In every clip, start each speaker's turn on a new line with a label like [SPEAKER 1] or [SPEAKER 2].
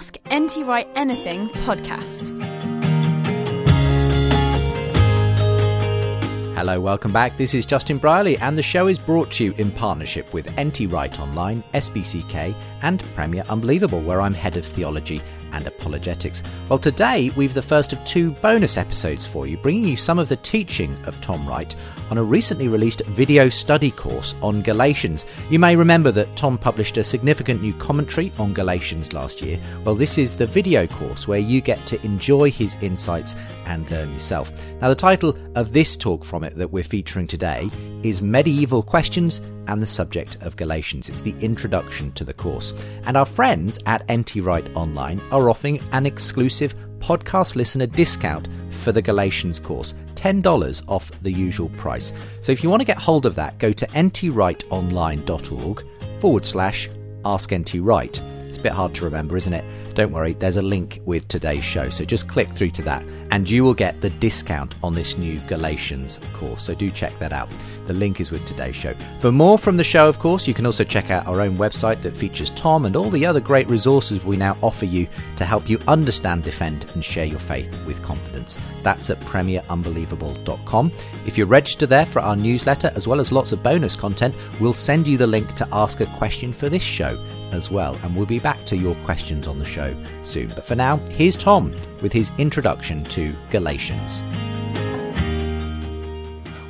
[SPEAKER 1] Ask NT Anything podcast.
[SPEAKER 2] Hello, welcome back. This is Justin Brierley, and the show is brought to you in partnership with NT Online, SPCK, and Premier Unbelievable, where I'm head of theology and apologetics. Well, today we've the first of two bonus episodes for you, bringing you some of the teaching of Tom Wright on a recently released video study course on Galatians. You may remember that Tom published a significant new commentary on Galatians last year. Well, this is the video course where you get to enjoy his insights and learn yourself. Now, the title of this talk from it that we're featuring today is Medieval Questions and the subject of Galatians. It's the introduction to the course. And our friends at NT Wright Online are offering an exclusive podcast listener discount for the Galatians course, $10 off the usual price. So if you want to get hold of that, go to ntwrightonline.org forward slash ask nt wright. It's a bit hard to remember, isn't it? Don't worry, there's a link with today's show. So just click through to that and you will get the discount on this new Galatians course. So do check that out. The link is with today's show. For more from the show, of course, you can also check out our own website that features Tom and all the other great resources we now offer you to help you understand, defend, and share your faith with confidence. That's at premierunbelievable.com. If you register there for our newsletter, as well as lots of bonus content, we'll send you the link to ask a question for this show as well. And we'll be back to your questions on the show soon. But for now, here's Tom with his introduction to Galatians.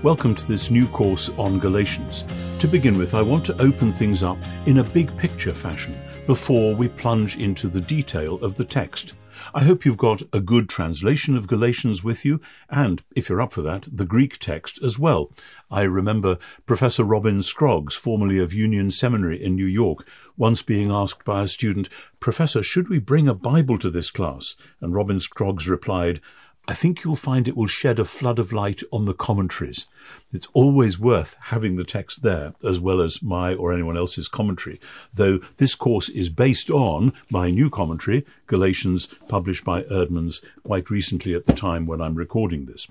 [SPEAKER 3] Welcome to this new course on Galatians. To begin with, I want to open things up in a big picture fashion before we plunge into the detail of the text. I hope you've got a good translation of Galatians with you, and, if you're up for that, the Greek text as well. I remember Professor Robin Scroggs, formerly of Union Seminary in New York, once being asked by a student, Professor, should we bring a Bible to this class? And Robin Scroggs replied, I think you'll find it will shed a flood of light on the commentaries. It's always worth having the text there, as well as my or anyone else's commentary, though this course is based on my new commentary, Galatians, published by Eerdmans quite recently at the time when I'm recording this.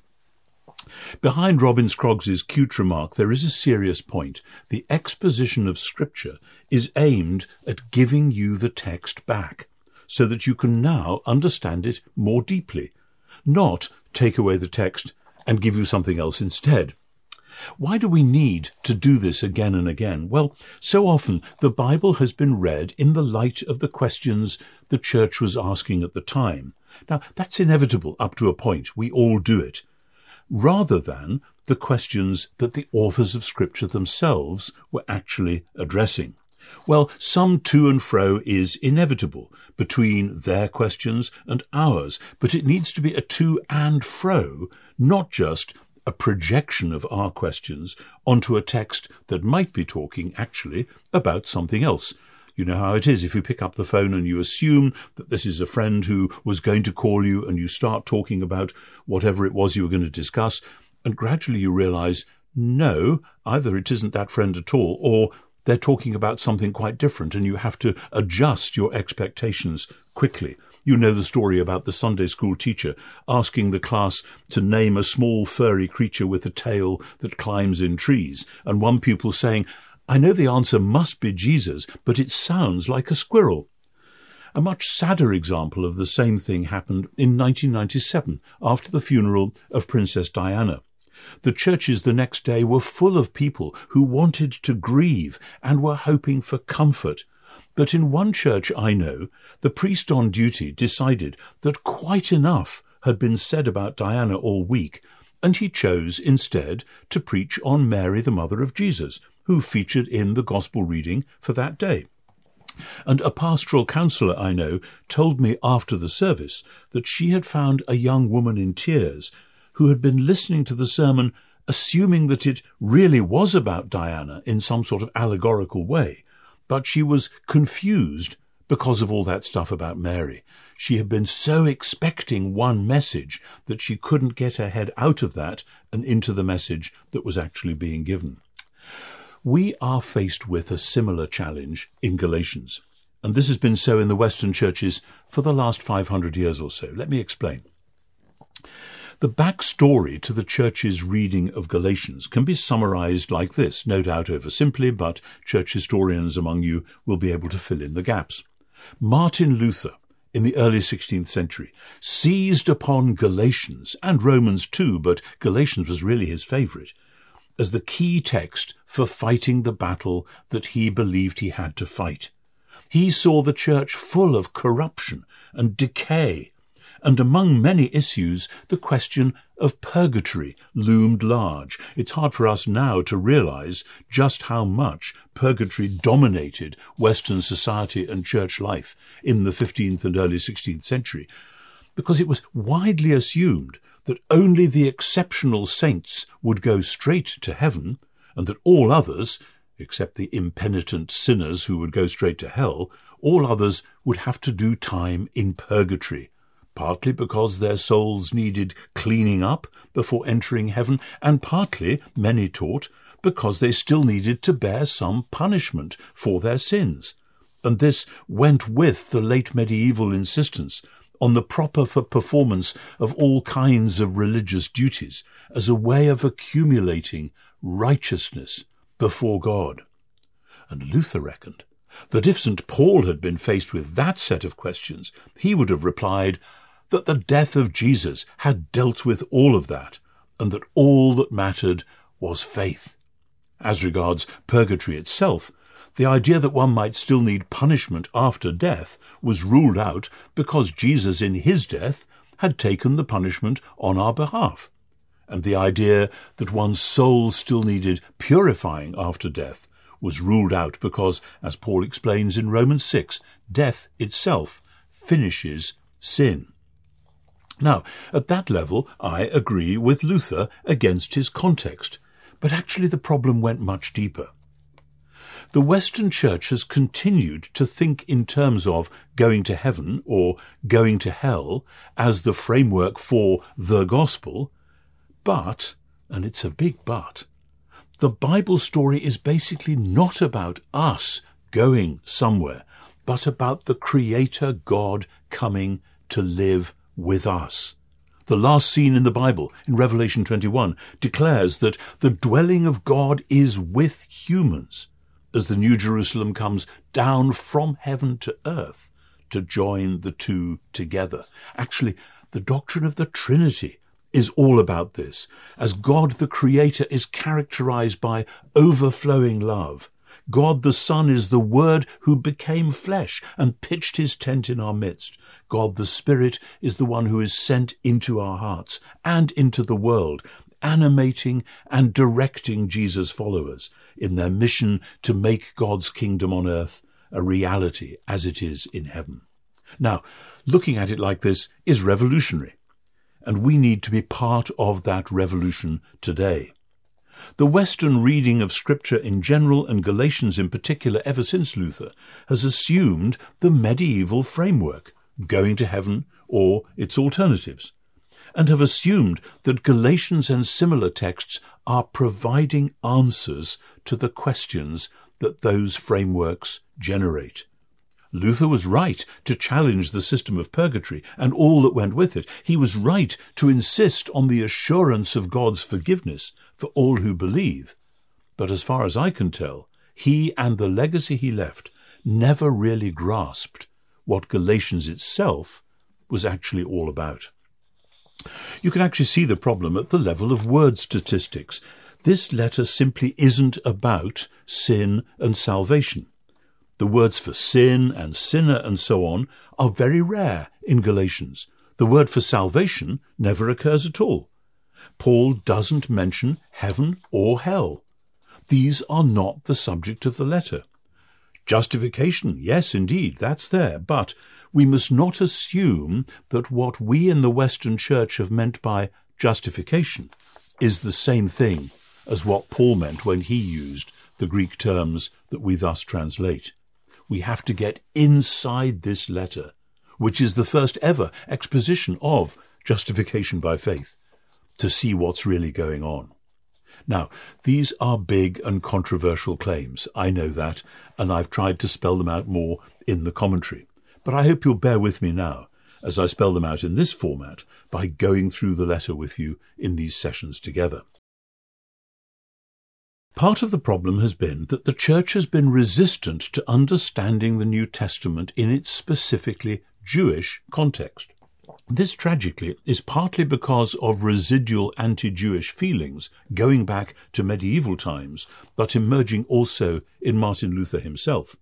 [SPEAKER 3] Behind Robin Scroggs's cute remark, there is a serious point. The exposition of Scripture is aimed at giving you the text back, so that you can now understand it more deeply not take away the text and give you something else instead. Why do we need to do this again and again? Well, so often the Bible has been read in the light of the questions the church was asking at the time. Now, that's inevitable up to a point. We all do it. Rather than the questions that the authors of Scripture themselves were actually addressing. Well, some to and fro is inevitable between their questions and ours, but it needs to be a to and fro, not just a projection of our questions onto a text that might be talking actually about something else. You know how it is if you pick up the phone and you assume that this is a friend who was going to call you and you start talking about whatever it was you were going to discuss, and gradually you realize, no, either it isn't that friend at all, or they're talking about something quite different and you have to adjust your expectations quickly. You know the story about the Sunday school teacher asking the class to name a small furry creature with a tail that climbs in trees, and one pupil saying, I know the answer must be Jesus, but it sounds like a squirrel. A much sadder example of the same thing happened in 1997 after the funeral of Princess Diana. The churches the next day were full of people who wanted to grieve and were hoping for comfort. But in one church I know, the priest on duty decided that quite enough had been said about Diana all week, and he chose instead to preach on Mary, the mother of Jesus, who featured in the gospel reading for that day. And a pastoral counsellor I know told me after the service that she had found a young woman in tears who had been listening to the sermon assuming that it really was about Diana in some sort of allegorical way, but she was confused because of all that stuff about Mary. She had been so expecting one message that she couldn't get her head out of that and into the message that was actually being given. We are faced with a similar challenge in Galatians, and this has been so in the Western churches for the last 500 years or so. Let me explain. The backstory to the church's reading of Galatians can be summarized like this, no doubt oversimply, but church historians among you will be able to fill in the gaps. Martin Luther, in the early 16th century, seized upon Galatians, and Romans too, but Galatians was really his favourite, as the key text for fighting the battle that he believed he had to fight. He saw the church full of corruption and decay and among many issues, the question of purgatory loomed large. It's hard for us now to realize just how much purgatory dominated Western society and church life in the 15th and early 16th century, because it was widely assumed that only the exceptional saints would go straight to heaven, and that all others, except the impenitent sinners who would go straight to hell, all others would have to do time in purgatory partly because their souls needed cleaning up before entering heaven, and partly, many taught, because they still needed to bear some punishment for their sins. And this went with the late medieval insistence on the proper performance of all kinds of religious duties as a way of accumulating righteousness before God. And Luther reckoned that if St. Paul had been faced with that set of questions, he would have replied, that the death of Jesus had dealt with all of that, and that all that mattered was faith. As regards purgatory itself, the idea that one might still need punishment after death was ruled out because Jesus in his death had taken the punishment on our behalf. And the idea that one's soul still needed purifying after death was ruled out because, as Paul explains in Romans 6, death itself finishes sin. Now, at that level, I agree with Luther against his context, but actually the problem went much deeper. The Western Church has continued to think in terms of going to heaven or going to hell as the framework for the gospel, but, and it's a big but, the Bible story is basically not about us going somewhere, but about the Creator God coming to live with us. The last scene in the Bible, in Revelation 21, declares that the dwelling of God is with humans as the New Jerusalem comes down from heaven to earth to join the two together. Actually, the doctrine of the Trinity is all about this, as God the Creator is characterized by overflowing love. God the Son is the Word who became flesh and pitched his tent in our midst. God the Spirit is the one who is sent into our hearts and into the world, animating and directing Jesus' followers in their mission to make God's kingdom on earth a reality as it is in heaven. Now, looking at it like this is revolutionary, and we need to be part of that revolution today. The Western reading of Scripture in general and Galatians in particular ever since Luther has assumed the medieval framework going to heaven, or its alternatives, and have assumed that Galatians and similar texts are providing answers to the questions that those frameworks generate. Luther was right to challenge the system of purgatory and all that went with it. He was right to insist on the assurance of God's forgiveness for all who believe. But as far as I can tell, he and the legacy he left never really grasped what Galatians itself was actually all about. You can actually see the problem at the level of word statistics. This letter simply isn't about sin and salvation. The words for sin and sinner and so on are very rare in Galatians. The word for salvation never occurs at all. Paul doesn't mention heaven or hell. These are not the subject of the letter. Justification, yes, indeed, that's there, but we must not assume that what we in the Western Church have meant by justification is the same thing as what Paul meant when he used the Greek terms that we thus translate. We have to get inside this letter, which is the first ever exposition of justification by faith, to see what's really going on. Now, these are big and controversial claims. I know that, and I've tried to spell them out more in the commentary. But I hope you'll bear with me now as I spell them out in this format by going through the letter with you in these sessions together. Part of the problem has been that the Church has been resistant to understanding the New Testament in its specifically Jewish context. This tragically is partly because of residual anti-Jewish feelings going back to medieval times, but emerging also in Martin Luther himself.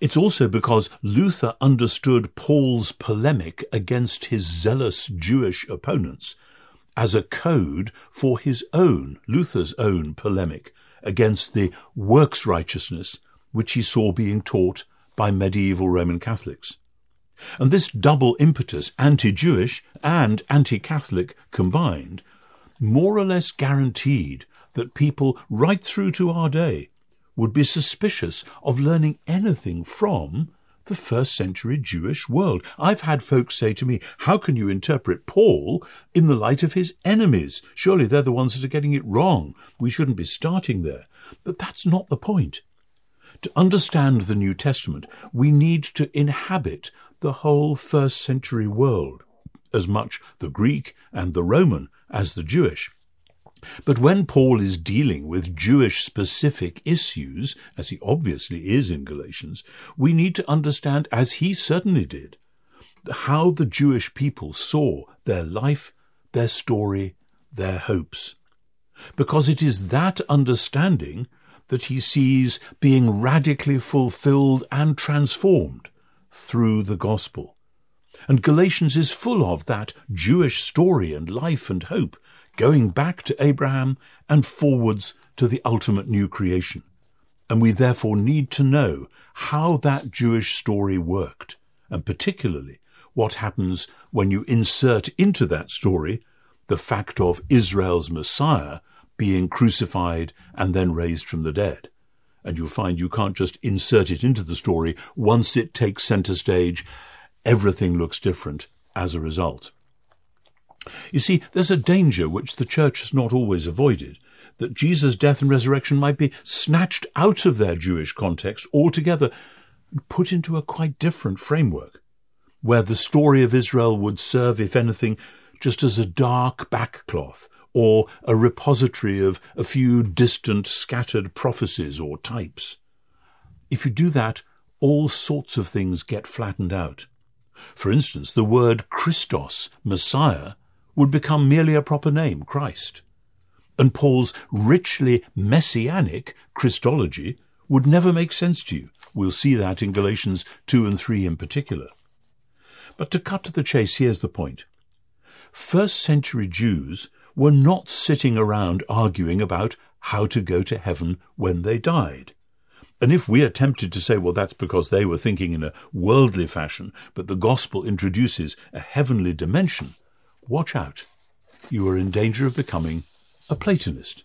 [SPEAKER 3] It's also because Luther understood Paul's polemic against his zealous Jewish opponents as a code for his own, Luther's own polemic against the works righteousness which he saw being taught by medieval Roman Catholics. And this double impetus, anti-Jewish and anti-Catholic combined, more or less guaranteed that people right through to our day would be suspicious of learning anything from the first century Jewish world. I've had folks say to me, how can you interpret Paul in the light of his enemies? Surely they're the ones that are getting it wrong. We shouldn't be starting there. But that's not the point. To understand the New Testament, we need to inhabit the whole first century world, as much the Greek and the Roman as the Jewish. But when Paul is dealing with Jewish specific issues, as he obviously is in Galatians, we need to understand, as he certainly did, how the Jewish people saw their life, their story, their hopes. Because it is that understanding that he sees being radically fulfilled and transformed through the gospel. And Galatians is full of that Jewish story and life and hope, going back to Abraham and forwards to the ultimate new creation. And we therefore need to know how that Jewish story worked, and particularly what happens when you insert into that story the fact of Israel's Messiah being crucified and then raised from the dead and you'll find you can't just insert it into the story. Once it takes center stage, everything looks different as a result. You see, there's a danger which the church has not always avoided, that Jesus' death and resurrection might be snatched out of their Jewish context altogether and put into a quite different framework, where the story of Israel would serve, if anything, just as a dark backcloth or a repository of a few distant scattered prophecies or types. If you do that, all sorts of things get flattened out. For instance, the word Christos, Messiah, would become merely a proper name, Christ. And Paul's richly messianic Christology would never make sense to you. We'll see that in Galatians 2 and 3 in particular. But to cut to the chase, here's the point. First century Jews were not sitting around arguing about how to go to heaven when they died. And if we are tempted to say, well, that's because they were thinking in a worldly fashion, but the gospel introduces a heavenly dimension, watch out. You are in danger of becoming a Platonist.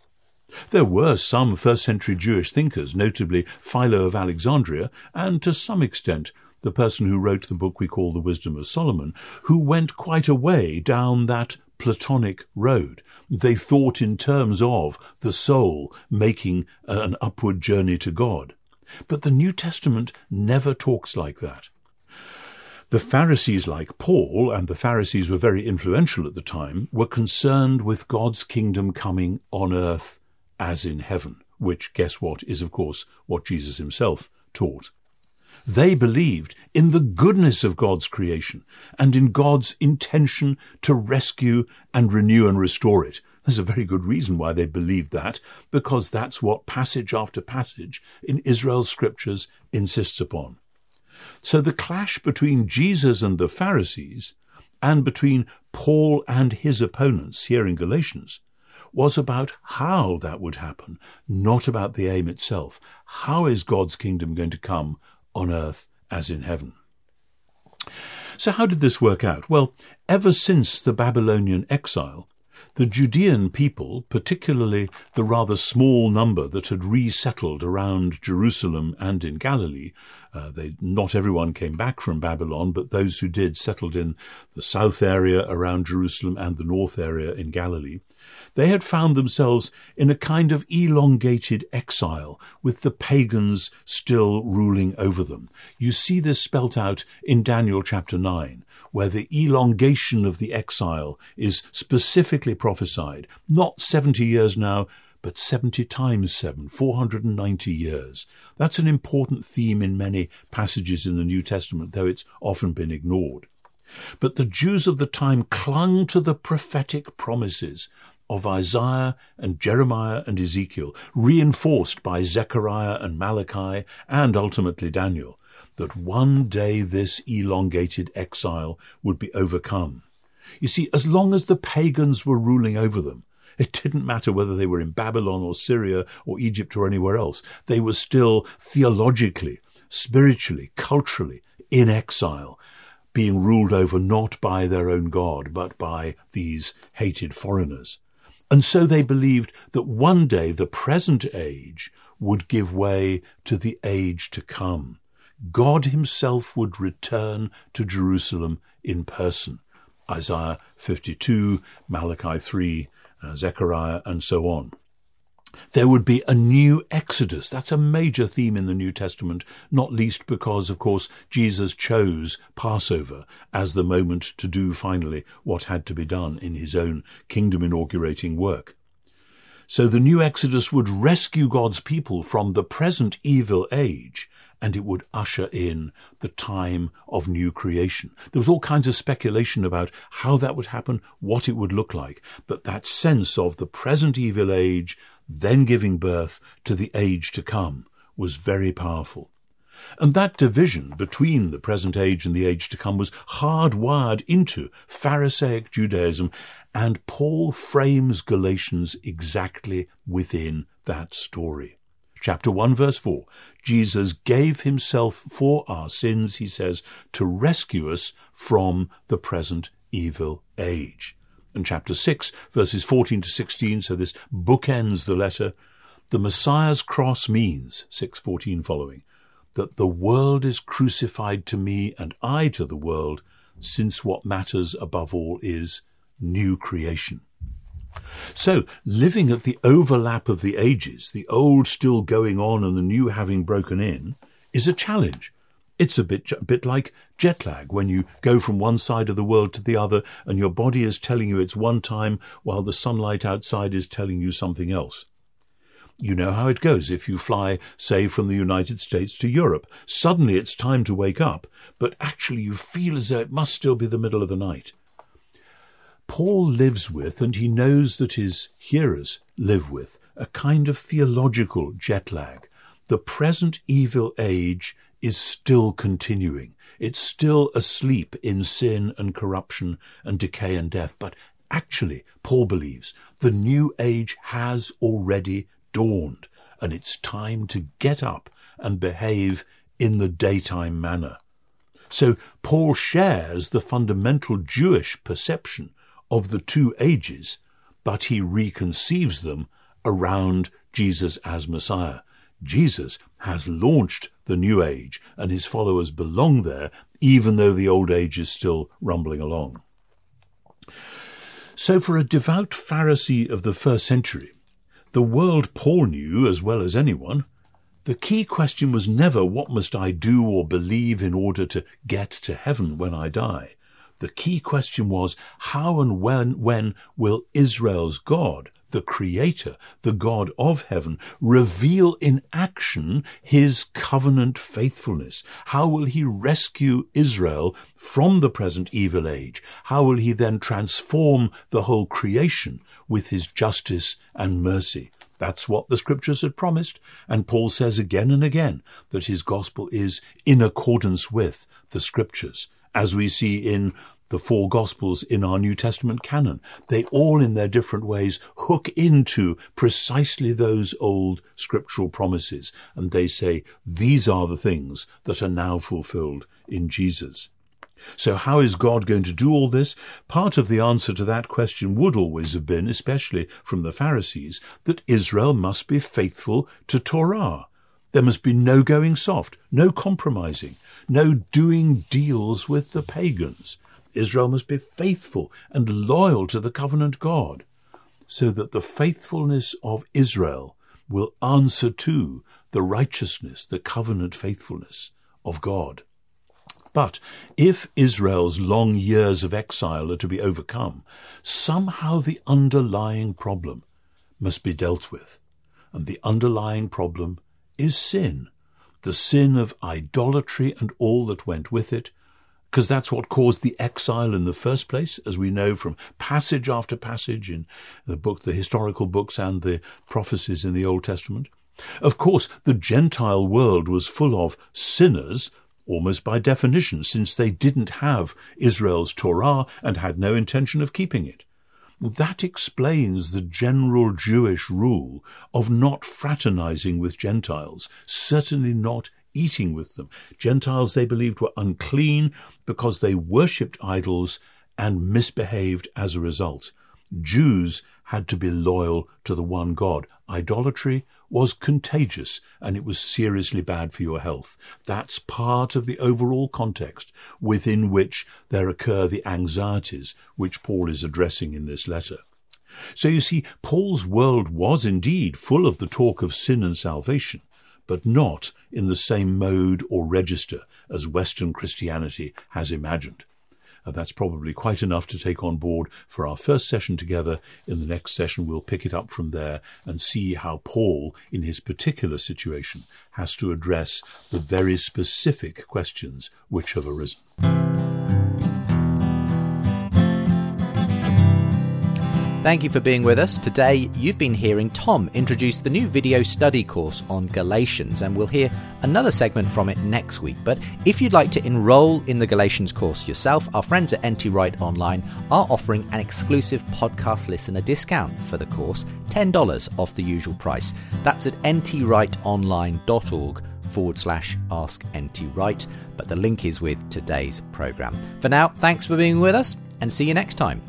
[SPEAKER 3] There were some first century Jewish thinkers, notably Philo of Alexandria, and to some extent the person who wrote the book we call The Wisdom of Solomon, who went quite a way down that Platonic road. They thought in terms of the soul making an upward journey to God. But the New Testament never talks like that. The Pharisees, like Paul, and the Pharisees were very influential at the time, were concerned with God's kingdom coming on earth as in heaven, which, guess what, is of course what Jesus himself taught. They believed in the goodness of God's creation and in God's intention to rescue and renew and restore it. There's a very good reason why they believed that, because that's what passage after passage in Israel's scriptures insists upon. So the clash between Jesus and the Pharisees, and between Paul and his opponents here in Galatians, was about how that would happen, not about the aim itself. How is God's kingdom going to come on earth as in heaven? So how did this work out? Well, ever since the Babylonian exile, the Judean people, particularly the rather small number that had resettled around Jerusalem and in Galilee, uh, they, not everyone came back from Babylon, but those who did settled in the south area around Jerusalem and the north area in Galilee. They had found themselves in a kind of elongated exile, with the pagans still ruling over them. You see this spelt out in Daniel chapter 9 where the elongation of the exile is specifically prophesied, not 70 years now, but 70 times 7, 490 years. That's an important theme in many passages in the New Testament, though it's often been ignored. But the Jews of the time clung to the prophetic promises of Isaiah and Jeremiah and Ezekiel, reinforced by Zechariah and Malachi and ultimately Daniel that one day this elongated exile would be overcome. You see, as long as the pagans were ruling over them, it didn't matter whether they were in Babylon or Syria or Egypt or anywhere else. They were still theologically, spiritually, culturally in exile, being ruled over not by their own God, but by these hated foreigners. And so they believed that one day the present age would give way to the age to come. God himself would return to Jerusalem in person. Isaiah 52, Malachi 3, uh, Zechariah, and so on. There would be a new exodus. That's a major theme in the New Testament, not least because, of course, Jesus chose Passover as the moment to do finally what had to be done in his own kingdom inaugurating work. So the new exodus would rescue God's people from the present evil age and it would usher in the time of new creation. There was all kinds of speculation about how that would happen, what it would look like, but that sense of the present evil age then giving birth to the age to come was very powerful. And that division between the present age and the age to come was hardwired into Pharisaic Judaism, and Paul frames Galatians exactly within that story. Chapter 1 verse 4. Jesus gave himself for our sins, he says, to rescue us from the present evil age. And chapter 6 verses 14 to 16, so this bookends the letter. The Messiah's cross means, 614 following, that the world is crucified to me and I to the world, since what matters above all is new creation. So, living at the overlap of the ages, the old still going on and the new having broken in, is a challenge. It's a bit, a bit like jet lag when you go from one side of the world to the other and your body is telling you it's one time while the sunlight outside is telling you something else. You know how it goes if you fly, say, from the United States to Europe. Suddenly it's time to wake up, but actually you feel as though it must still be the middle of the night. Paul lives with, and he knows that his hearers live with, a kind of theological jet lag. The present evil age is still continuing. It's still asleep in sin and corruption and decay and death. But actually, Paul believes the new age has already dawned, and it's time to get up and behave in the daytime manner. So Paul shares the fundamental Jewish perception of the two ages, but he reconceives them around Jesus as Messiah. Jesus has launched the new age, and his followers belong there, even though the old age is still rumbling along. So, for a devout Pharisee of the first century, the world Paul knew as well as anyone, the key question was never what must I do or believe in order to get to heaven when I die, the key question was how and when, when will Israel's God, the Creator, the God of heaven, reveal in action his covenant faithfulness? How will he rescue Israel from the present evil age? How will he then transform the whole creation with his justice and mercy. That's what the scriptures had promised, and Paul says again and again that his gospel is in accordance with the scriptures, as we see in the four Gospels in our New Testament canon. They all, in their different ways, hook into precisely those old scriptural promises, and they say, these are the things that are now fulfilled in Jesus. So how is God going to do all this? Part of the answer to that question would always have been, especially from the Pharisees, that Israel must be faithful to Torah. There must be no going soft, no compromising, no doing deals with the pagans. Israel must be faithful and loyal to the covenant God, so that the faithfulness of Israel will answer to the righteousness, the covenant faithfulness of God. But if Israel's long years of exile are to be overcome, somehow the underlying problem must be dealt with. And the underlying problem is sin. The sin of idolatry and all that went with it, because that's what caused the exile in the first place, as we know from passage after passage in the book, the historical books and the prophecies in the Old Testament. Of course, the Gentile world was full of sinners, almost by definition, since they didn't have Israel's Torah and had no intention of keeping it. That explains the general Jewish rule of not fraternizing with Gentiles, certainly not eating with them. Gentiles they believed were unclean because they worshipped idols and misbehaved as a result. Jews had to be loyal to the one God. Idolatry was contagious and it was seriously bad for your health. That's part of the overall context within which there occur the anxieties which Paul is addressing in this letter. So you see, Paul's world was indeed full of the talk of sin and salvation, but not in the same mode or register as Western Christianity has imagined. And that's probably quite enough to take on board for our first session together. In the next session, we'll pick it up from there and see how Paul, in his particular situation, has to address the very specific questions which have arisen.
[SPEAKER 2] Thank you for being with us. Today, you've been hearing Tom introduce the new video study course on Galatians, and we'll hear another segment from it next week. But if you'd like to enroll in the Galatians course yourself, our friends at NT Wright Online are offering an exclusive podcast listener discount for the course $10 off the usual price. That's at ntwrightonline.org forward slash ask NT Wright, but the link is with today's programme. For now, thanks for being with us and see you next time.